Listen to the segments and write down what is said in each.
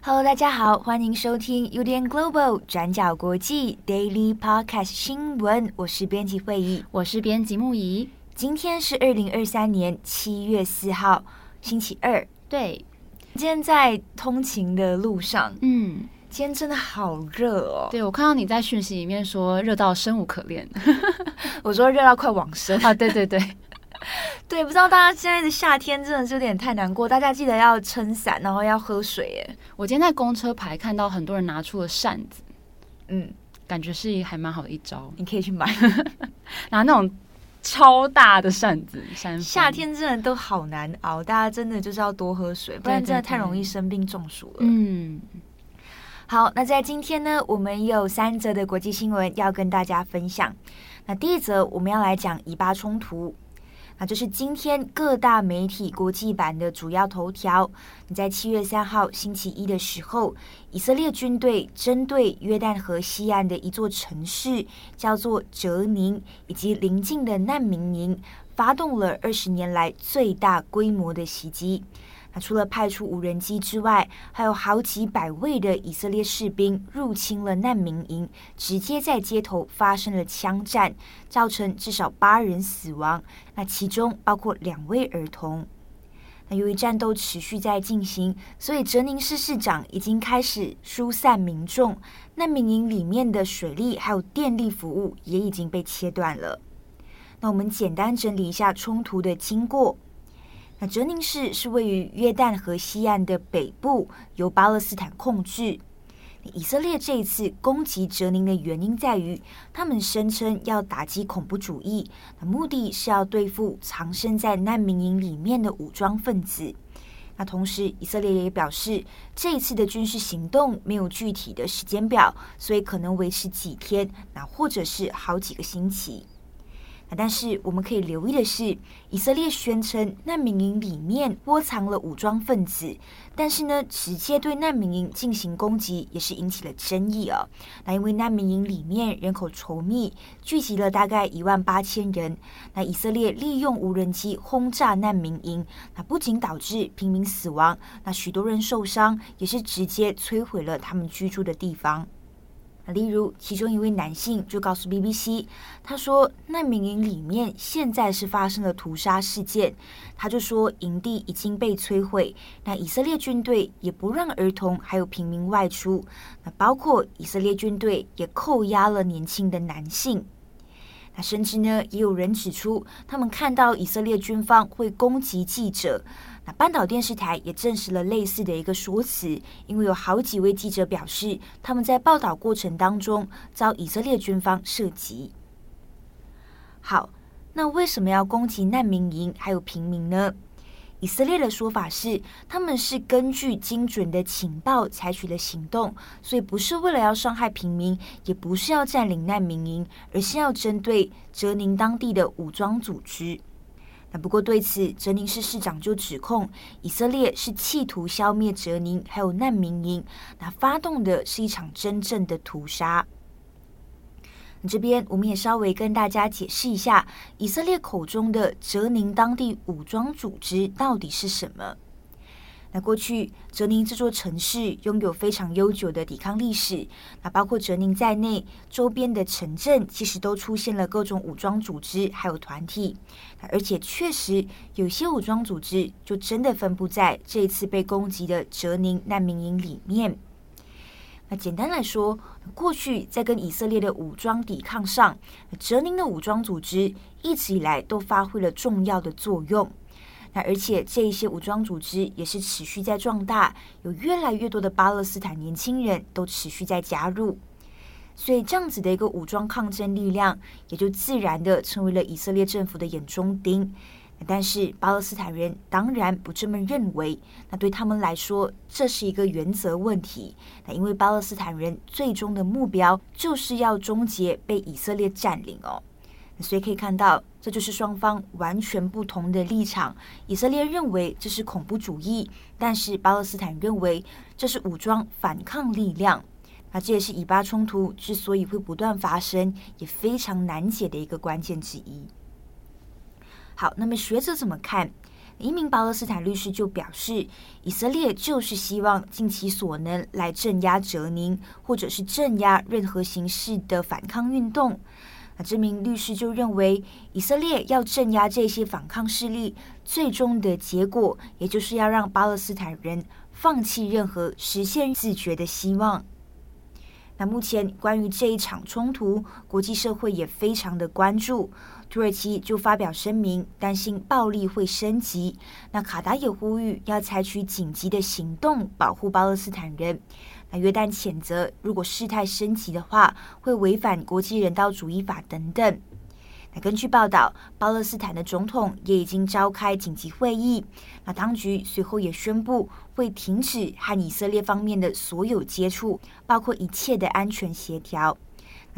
Hello，大家好，欢迎收听 UDN Global 转角国际 Daily Podcast 新闻。我是编辑慧仪，我是编辑木仪。今天是二零二三年七月四号，星期二。对，今天在通勤的路上，嗯，今天真的好热哦。对，我看到你在讯息里面说热到生无可恋，我说热到快往生啊！对对对，对，不知道大家现在的夏天真的是有点太难过，大家记得要撑伞，然后要喝水。耶。我今天在公车牌看到很多人拿出了扇子，嗯，感觉是还蛮好的一招，你可以去买，拿那种。超大的扇子，扇夏天真的都好难熬，大家真的就是要多喝水，不然真的太容易生病中暑了。嗯，好，那在今天呢，我们有三则的国际新闻要跟大家分享。那第一则我们要来讲以巴冲突。啊这是今天各大媒体国际版的主要头条。你在七月三号星期一的时候，以色列军队针对约旦河西岸的一座城市，叫做哲宁，以及邻近的难民营，发动了二十年来最大规模的袭击。除了派出无人机之外，还有好几百位的以色列士兵入侵了难民营，直接在街头发生了枪战，造成至少八人死亡，那其中包括两位儿童。那由于战斗持续在进行，所以泽宁市市长已经开始疏散民众，难民营里面的水利还有电力服务也已经被切断了。那我们简单整理一下冲突的经过。那哲宁市是位于约旦河西岸的北部，由巴勒斯坦控制。以色列这一次攻击哲宁的原因在于，他们声称要打击恐怖主义，那目的是要对付藏身在难民营里面的武装分子。那同时，以色列也表示，这一次的军事行动没有具体的时间表，所以可能维持几天，那或者是好几个星期。啊但是我们可以留意的是，以色列宣称难民营里面窝藏了武装分子，但是呢，直接对难民营进行攻击也是引起了争议哦。那因为难民营里面人口稠密，聚集了大概一万八千人，那以色列利用无人机轰炸难民营，那不仅导致平民死亡，那许多人受伤，也是直接摧毁了他们居住的地方。例如，其中一位男性就告诉 BBC，他说难民营里面现在是发生了屠杀事件，他就说营地已经被摧毁，那以色列军队也不让儿童还有平民外出，那包括以色列军队也扣押了年轻的男性。那甚至呢，也有人指出，他们看到以色列军方会攻击记者。那半岛电视台也证实了类似的一个说辞，因为有好几位记者表示，他们在报道过程当中遭以色列军方射击。好，那为什么要攻击难民营还有平民呢？以色列的说法是，他们是根据精准的情报采取了行动，所以不是为了要伤害平民，也不是要占领难民营，而是要针对哲宁当地的武装组织。那不过对此，泽宁市市长就指控以色列是企图消灭哲宁还有难民营，那发动的是一场真正的屠杀。这边我们也稍微跟大家解释一下，以色列口中的哲宁当地武装组织到底是什么？那过去哲宁这座城市拥有非常悠久的抵抗历史，那包括哲宁在内，周边的城镇其实都出现了各种武装组织还有团体，而且确实有些武装组织就真的分布在这一次被攻击的哲宁难民营里面。那简单来说，过去在跟以色列的武装抵抗上，哲宁的武装组织一直以来都发挥了重要的作用。而且这一些武装组织也是持续在壮大，有越来越多的巴勒斯坦年轻人都持续在加入，所以这样子的一个武装抗争力量，也就自然的成为了以色列政府的眼中钉。但是巴勒斯坦人当然不这么认为，那对他们来说，这是一个原则问题。那因为巴勒斯坦人最终的目标就是要终结被以色列占领哦，所以可以看到，这就是双方完全不同的立场。以色列认为这是恐怖主义，但是巴勒斯坦认为这是武装反抗力量。那这也是以巴冲突之所以会不断发生，也非常难解的一个关键之一。好，那么学者怎么看？一名巴勒斯坦律师就表示，以色列就是希望尽其所能来镇压哲宁，或者是镇压任何形式的反抗运动。那这名律师就认为，以色列要镇压这些反抗势力，最终的结果，也就是要让巴勒斯坦人放弃任何实现自觉的希望。那目前关于这一场冲突，国际社会也非常的关注。土耳其就发表声明，担心暴力会升级。那卡达也呼吁要采取紧急的行动，保护巴勒斯坦人。那约旦谴责，如果事态升级的话，会违反国际人道主义法等等。那根据报道，巴勒斯坦的总统也已经召开紧急会议。那当局随后也宣布会停止和以色列方面的所有接触，包括一切的安全协调。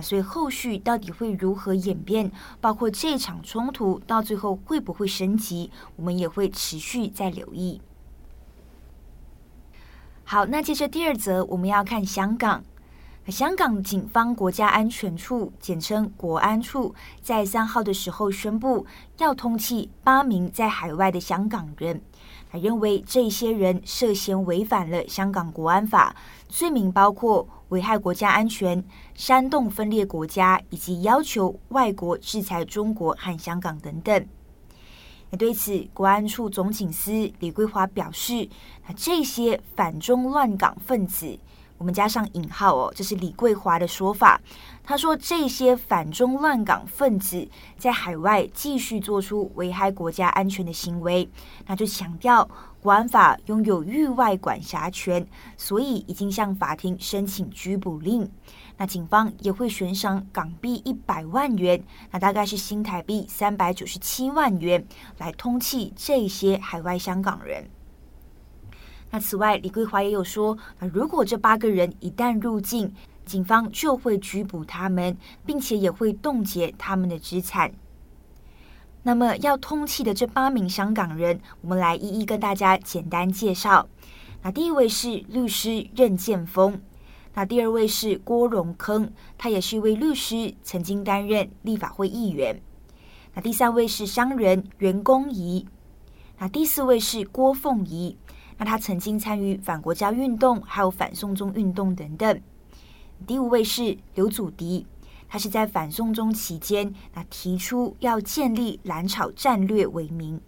所以后续到底会如何演变，包括这场冲突到最后会不会升级，我们也会持续在留意。好，那接着第二则，我们要看香港。香港警方国家安全处，简称国安处，在三号的时候宣布要通缉八名在海外的香港人，他认为这些人涉嫌违反了香港国安法，罪名包括危害国家安全、煽动分裂国家，以及要求外国制裁中国和香港等等。那对此，国安处总警司李桂华表示：“那这些反中乱港分子，我们加上引号哦，这是李桂华的说法。他说，这些反中乱港分子在海外继续做出危害国家安全的行为，那就强调国安法拥有域外管辖权，所以已经向法庭申请拘捕令。”那警方也会悬赏港币一百万元，那大概是新台币三百九十七万元，来通缉这些海外香港人。那此外，李桂华也有说，那如果这八个人一旦入境，警方就会拘捕他们，并且也会冻结他们的资产。那么要通缉的这八名香港人，我们来一一跟大家简单介绍。那第一位是律师任建峰。那第二位是郭荣铿，他也是一位律师，曾经担任立法会议员。那第三位是商人袁公仪。那第四位是郭凤仪，那他曾经参与反国家运动，还有反送中运动等等。第五位是刘祖迪，他是在反送中期间，那提出要建立蓝草战略为名。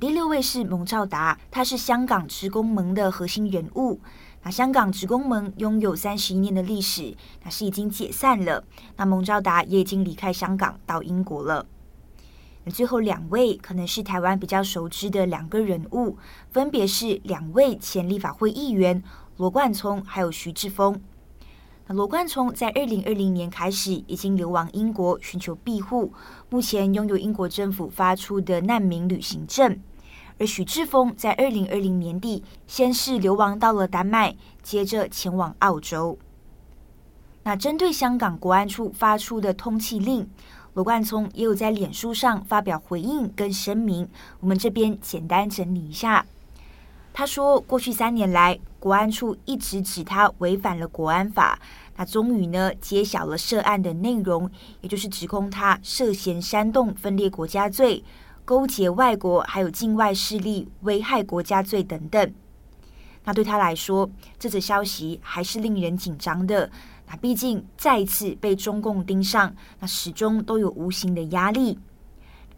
第六位是蒙兆达，他是香港职工盟的核心人物。那香港职工盟拥有三十一年的历史，那是已经解散了。那蒙兆达也已经离开香港到英国了。最后两位可能是台湾比较熟知的两个人物，分别是两位前立法会议员罗冠聪还有徐志峰。那罗冠聪在二零二零年开始已经流亡英国寻求庇护，目前拥有英国政府发出的难民旅行证。而许志峰在二零二零年底先是流亡到了丹麦，接着前往澳洲。那针对香港国安处发出的通缉令，罗冠聪也有在脸书上发表回应跟声明。我们这边简单整理一下，他说：过去三年来，国安处一直指他违反了国安法，那终于呢揭晓了涉案的内容，也就是指控他涉嫌煽动分裂国家罪。勾结外国还有境外势力危害国家罪等等，那对他来说，这则消息还是令人紧张的。毕竟再次被中共盯上，那始终都有无形的压力。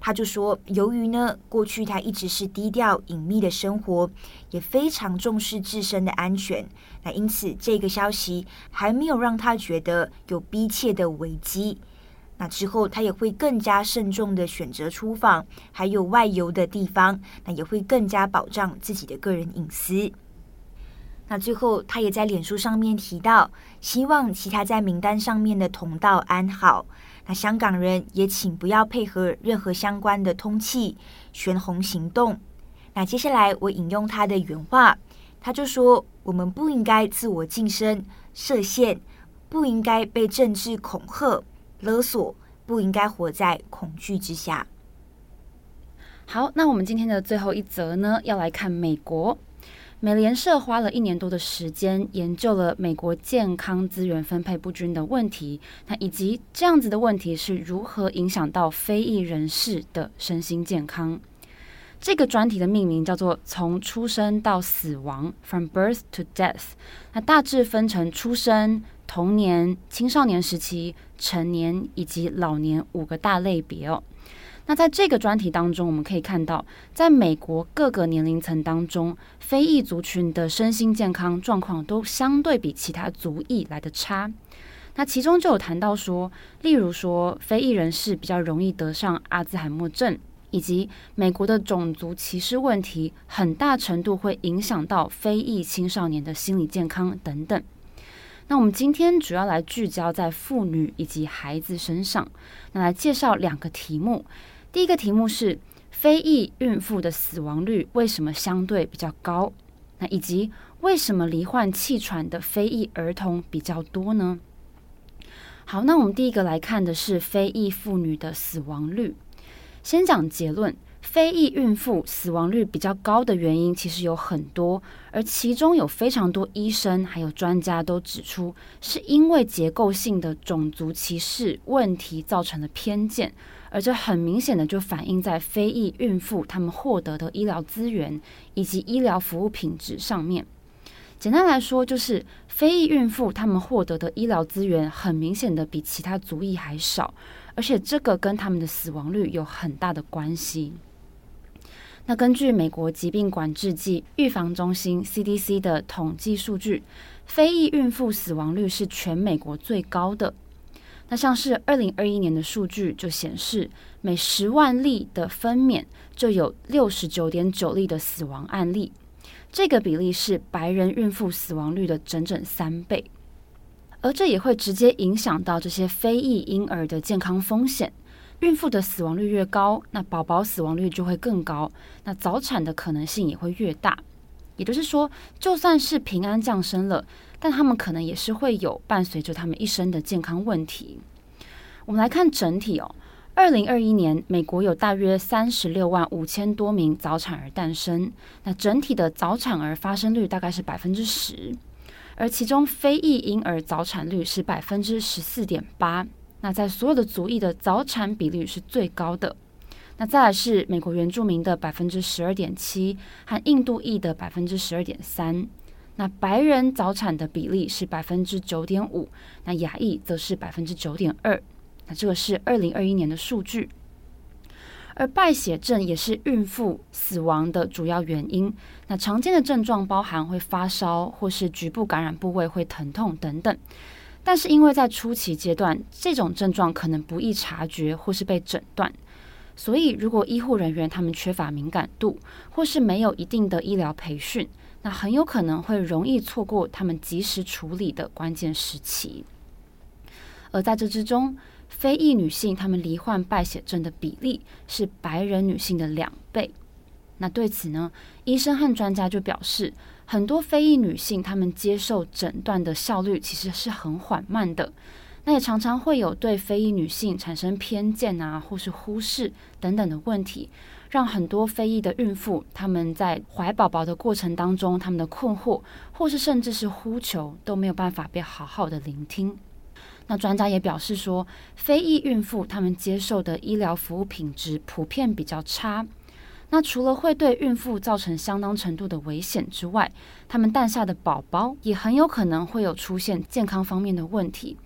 他就说，由于呢，过去他一直是低调隐秘的生活，也非常重视自身的安全。那因此，这个消息还没有让他觉得有逼切的危机。那之后，他也会更加慎重的选择出访，还有外游的地方，那也会更加保障自己的个人隐私。那最后，他也在脸书上面提到，希望其他在名单上面的同道安好。那香港人也请不要配合任何相关的通气悬红行动。那接下来我引用他的原话，他就说：“我们不应该自我晋升设限，不应该被政治恐吓。”勒索不应该活在恐惧之下。好，那我们今天的最后一则呢，要来看美国。美联社花了一年多的时间，研究了美国健康资源分配不均的问题，那以及这样子的问题是如何影响到非裔人士的身心健康。这个专题的命名叫做“从出生到死亡 ”（From Birth to Death），那大致分成出生、童年、青少年时期、成年以及老年五个大类别哦。那在这个专题当中，我们可以看到，在美国各个年龄层当中，非裔族群的身心健康状况都相对比其他族裔来得差。那其中就有谈到说，例如说，非裔人士比较容易得上阿兹海默症，以及美国的种族歧视问题，很大程度会影响到非裔青少年的心理健康等等。那我们今天主要来聚焦在妇女以及孩子身上，那来介绍两个题目。第一个题目是非裔孕妇的死亡率为什么相对比较高？那以及为什么罹患气喘的非裔儿童比较多呢？好，那我们第一个来看的是非裔妇女的死亡率。先讲结论，非裔孕妇死亡率比较高的原因其实有很多，而其中有非常多医生还有专家都指出，是因为结构性的种族歧视问题造成的偏见。而这很明显的就反映在非裔孕妇她们获得的医疗资源以及医疗服务品质上面。简单来说，就是非裔孕妇她们获得的医疗资源很明显的比其他族裔还少，而且这个跟他们的死亡率有很大的关系。那根据美国疾病管制暨预防中心 CDC 的统计数据，非裔孕妇死亡率是全美国最高的。那像是二零二一年的数据就显示，每十万例的分娩就有六十九点九例的死亡案例，这个比例是白人孕妇死亡率的整整三倍，而这也会直接影响到这些非裔婴儿的健康风险。孕妇的死亡率越高，那宝宝死亡率就会更高，那早产的可能性也会越大。也就是说，就算是平安降生了，但他们可能也是会有伴随着他们一生的健康问题。我们来看整体哦，二零二一年美国有大约三十六万五千多名早产儿诞生，那整体的早产儿发生率大概是百分之十，而其中非裔婴儿早产率是百分之十四点八，那在所有的族裔的早产比率是最高的。那再来是美国原住民的百分之十二点七，和印度裔的百分之十二点三。那白人早产的比例是百分之九点五，那亚裔则是百分之九点二。那这个是二零二一年的数据。而败血症也是孕妇死亡的主要原因。那常见的症状包含会发烧，或是局部感染部位会疼痛等等。但是因为在初期阶段，这种症状可能不易察觉或是被诊断。所以，如果医护人员他们缺乏敏感度，或是没有一定的医疗培训，那很有可能会容易错过他们及时处理的关键时期。而在这之中，非裔女性她们罹患败血症的比例是白人女性的两倍。那对此呢，医生和专家就表示，很多非裔女性她们接受诊断的效率其实是很缓慢的。那也常常会有对非裔女性产生偏见啊，或是忽视等等的问题，让很多非裔的孕妇他们在怀宝宝的过程当中，他们的困惑或是甚至是呼求都没有办法被好好的聆听。那专家也表示说，非裔孕妇他们接受的医疗服务品质普遍比较差。那除了会对孕妇造成相当程度的危险之外，他们诞下的宝宝也很有可能会有出现健康方面的问题。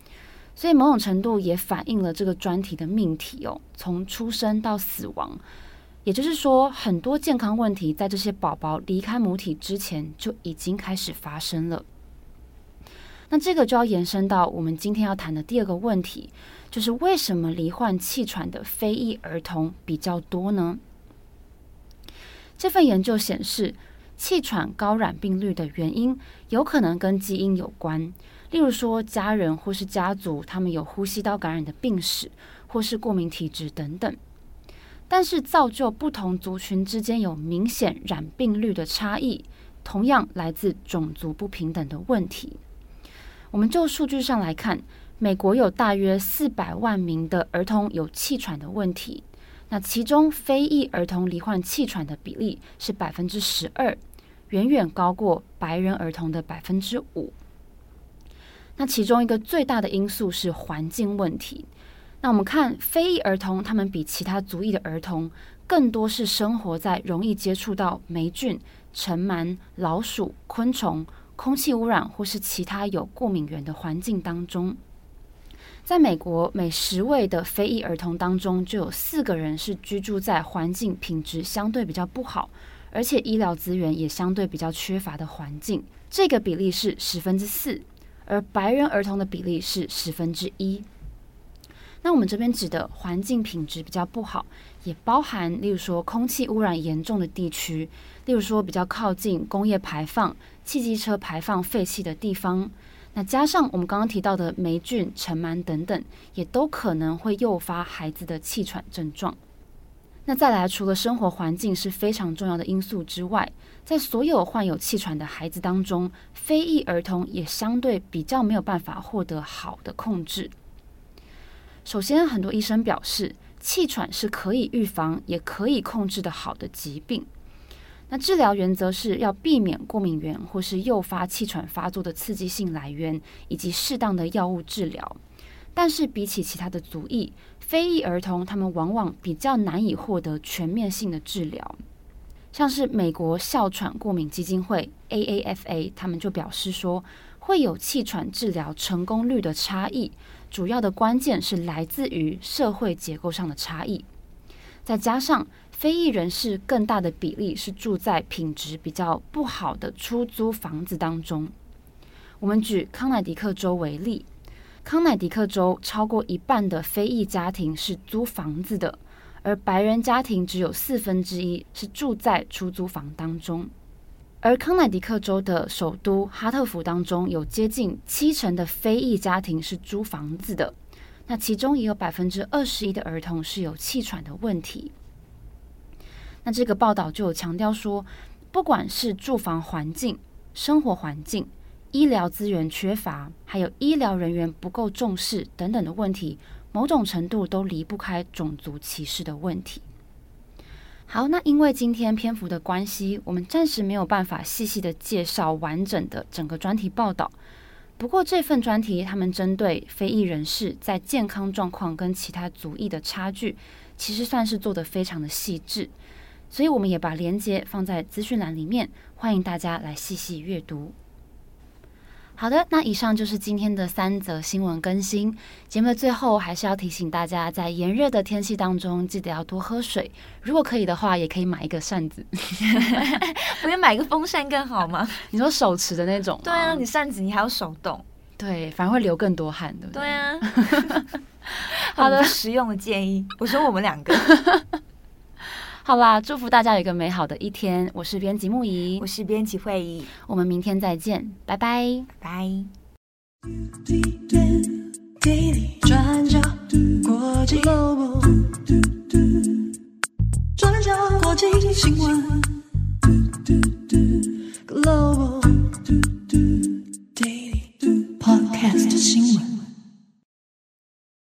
所以某种程度也反映了这个专题的命题哦，从出生到死亡，也就是说，很多健康问题在这些宝宝离开母体之前就已经开始发生了。那这个就要延伸到我们今天要谈的第二个问题，就是为什么罹患气喘的非裔儿童比较多呢？这份研究显示，气喘高染病率的原因有可能跟基因有关。例如说，家人或是家族，他们有呼吸道感染的病史，或是过敏体质等等。但是，造就不同族群之间有明显染病率的差异，同样来自种族不平等的问题。我们就数据上来看，美国有大约四百万名的儿童有气喘的问题，那其中非裔儿童罹患气喘的比例是百分之十二，远远高过白人儿童的百分之五。那其中一个最大的因素是环境问题。那我们看非裔儿童，他们比其他族裔的儿童更多是生活在容易接触到霉菌、尘螨、老鼠、昆虫、空气污染或是其他有过敏源的环境当中。在美国，每十位的非裔儿童当中，就有四个人是居住在环境品质相对比较不好，而且医疗资源也相对比较缺乏的环境。这个比例是十分之四，而白人儿童的比例是十分之一。那我们这边指的环境品质比较不好，也包含例如说空气污染严重的地区，例如说比较靠近工业排放、汽机车排放废气的地方。那加上我们刚刚提到的霉菌、尘螨等等，也都可能会诱发孩子的气喘症状。那再来，除了生活环境是非常重要的因素之外，在所有患有气喘的孩子当中，非裔儿童也相对比较没有办法获得好的控制。首先，很多医生表示，气喘是可以预防也可以控制的好的疾病。那治疗原则是要避免过敏源或是诱发气喘发作的刺激性来源，以及适当的药物治疗。但是，比起其他的族裔，非裔儿童他们往往比较难以获得全面性的治疗。像是美国哮喘过敏基金会 （AAFA），他们就表示说，会有气喘治疗成功率的差异。主要的关键是来自于社会结构上的差异，再加上非裔人士更大的比例是住在品质比较不好的出租房子当中。我们举康乃狄克州为例，康乃狄克州超过一半的非裔家庭是租房子的，而白人家庭只有四分之一是住在出租房当中。而康乃狄克州的首都哈特福当中，有接近七成的非裔家庭是租房子的，那其中也有百分之二十一的儿童是有气喘的问题。那这个报道就有强调说，不管是住房环境、生活环境、医疗资源缺乏，还有医疗人员不够重视等等的问题，某种程度都离不开种族歧视的问题。好，那因为今天篇幅的关系，我们暂时没有办法细细的介绍完整的整个专题报道。不过这份专题，他们针对非裔人士在健康状况跟其他族裔的差距，其实算是做得非常的细致。所以我们也把连接放在资讯栏里面，欢迎大家来细细阅读。好的，那以上就是今天的三则新闻更新。节目的最后，还是要提醒大家，在炎热的天气当中，记得要多喝水。如果可以的话，也可以买一个扇子，不用买一个风扇更好吗？你说手持的那种？对啊，你扇子你还要手动，对，反而会流更多汗，对不对？对啊。好的，实用的建议。我说我们两个。好啦，祝福大家有一个美好的一天。我是编辑木仪，我是编辑慧怡，我们明天再见，拜拜，拜。转角 Global，转角新闻 Global，Daily Podcast 新闻。